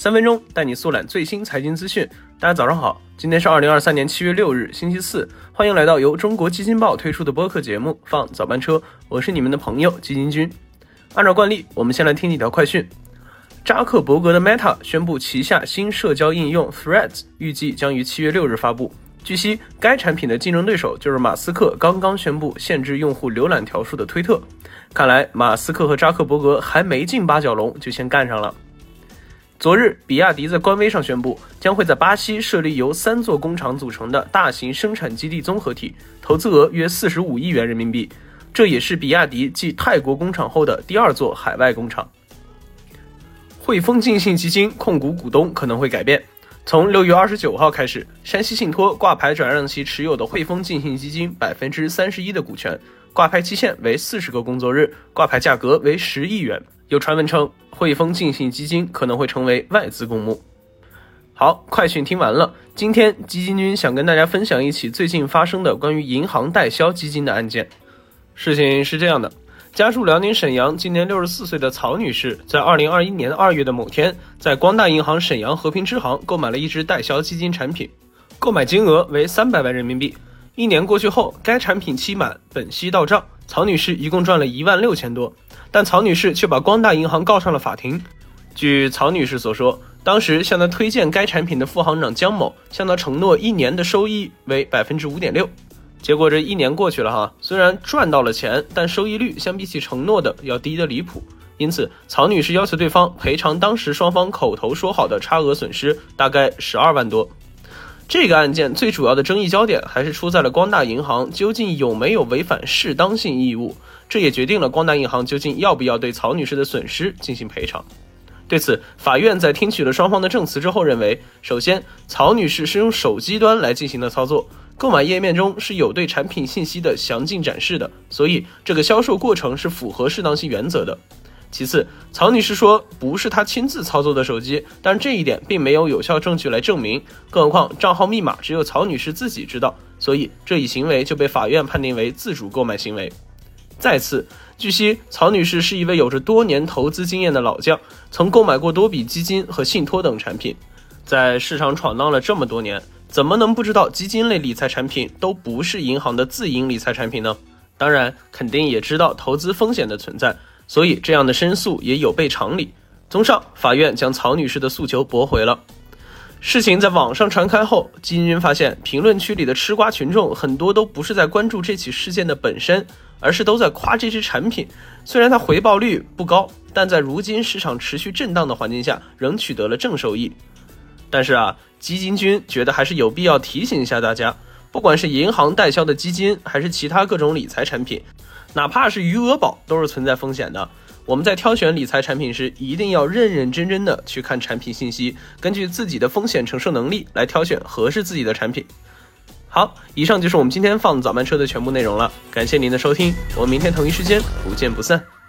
三分钟带你速览最新财经资讯。大家早上好，今天是二零二三年七月六日，星期四。欢迎来到由中国基金报推出的播客节目《放早班车》，我是你们的朋友基金君。按照惯例，我们先来听几条快讯。扎克伯格的 Meta 宣布旗下新社交应用 Threads 预计将于七月六日发布。据悉，该产品的竞争对手就是马斯克刚刚宣布限制用户浏览条数的推特。看来，马斯克和扎克伯格还没进八角笼，就先干上了。昨日，比亚迪在官微上宣布，将会在巴西设立由三座工厂组成的大型生产基地综合体，投资额约四十五亿元人民币。这也是比亚迪继泰国工厂后的第二座海外工厂。汇丰竞信基金控股股东可能会改变，从六月二十九号开始，山西信托挂牌转让其持有的汇丰竞信基金百分之三十一的股权，挂牌期限为四十个工作日，挂牌价格为十亿元。有传闻称，汇丰竞信基金可能会成为外资公募。好，快讯听完了。今天基金君想跟大家分享一起最近发生的关于银行代销基金的案件。事情是这样的，家住辽宁沈阳、今年六十四岁的曹女士，在二零二一年二月的某天，在光大银行沈阳和平支行购买了一只代销基金产品，购买金额为三百万人民币。一年过去后，该产品期满，本息到账，曹女士一共赚了一万六千多。但曹女士却把光大银行告上了法庭。据曹女士所说，当时向她推荐该产品的副行长江某向她承诺一年的收益为百分之五点六。结果这一年过去了哈，虽然赚到了钱，但收益率相比起承诺的要低得离谱。因此，曹女士要求对方赔偿当时双方口头说好的差额损失，大概十二万多。这个案件最主要的争议焦点还是出在了光大银行究竟有没有违反适当性义务，这也决定了光大银行究竟要不要对曹女士的损失进行赔偿。对此，法院在听取了双方的证词之后认为，首先，曹女士是用手机端来进行的操作，购买页面中是有对产品信息的详尽展示的，所以这个销售过程是符合适当性原则的。其次，曹女士说不是她亲自操作的手机，但这一点并没有有效证据来证明。更何况账号密码只有曹女士自己知道，所以这一行为就被法院判定为自主购买行为。再次，据悉，曹女士是一位有着多年投资经验的老将，曾购买过多笔基金和信托等产品，在市场闯荡了这么多年，怎么能不知道基金类理财产品都不是银行的自营理财产品呢？当然，肯定也知道投资风险的存在。所以，这样的申诉也有悖常理。综上，法院将曹女士的诉求驳回了。事情在网上传开后，基金君发现评论区里的吃瓜群众很多都不是在关注这起事件的本身，而是都在夸这支产品。虽然它回报率不高，但在如今市场持续震荡的环境下，仍取得了正收益。但是啊，基金君觉得还是有必要提醒一下大家，不管是银行代销的基金，还是其他各种理财产品。哪怕是余额宝都是存在风险的。我们在挑选理财产品时，一定要认认真真的去看产品信息，根据自己的风险承受能力来挑选合适自己的产品。好，以上就是我们今天放早班车的全部内容了。感谢您的收听，我们明天同一时间不见不散。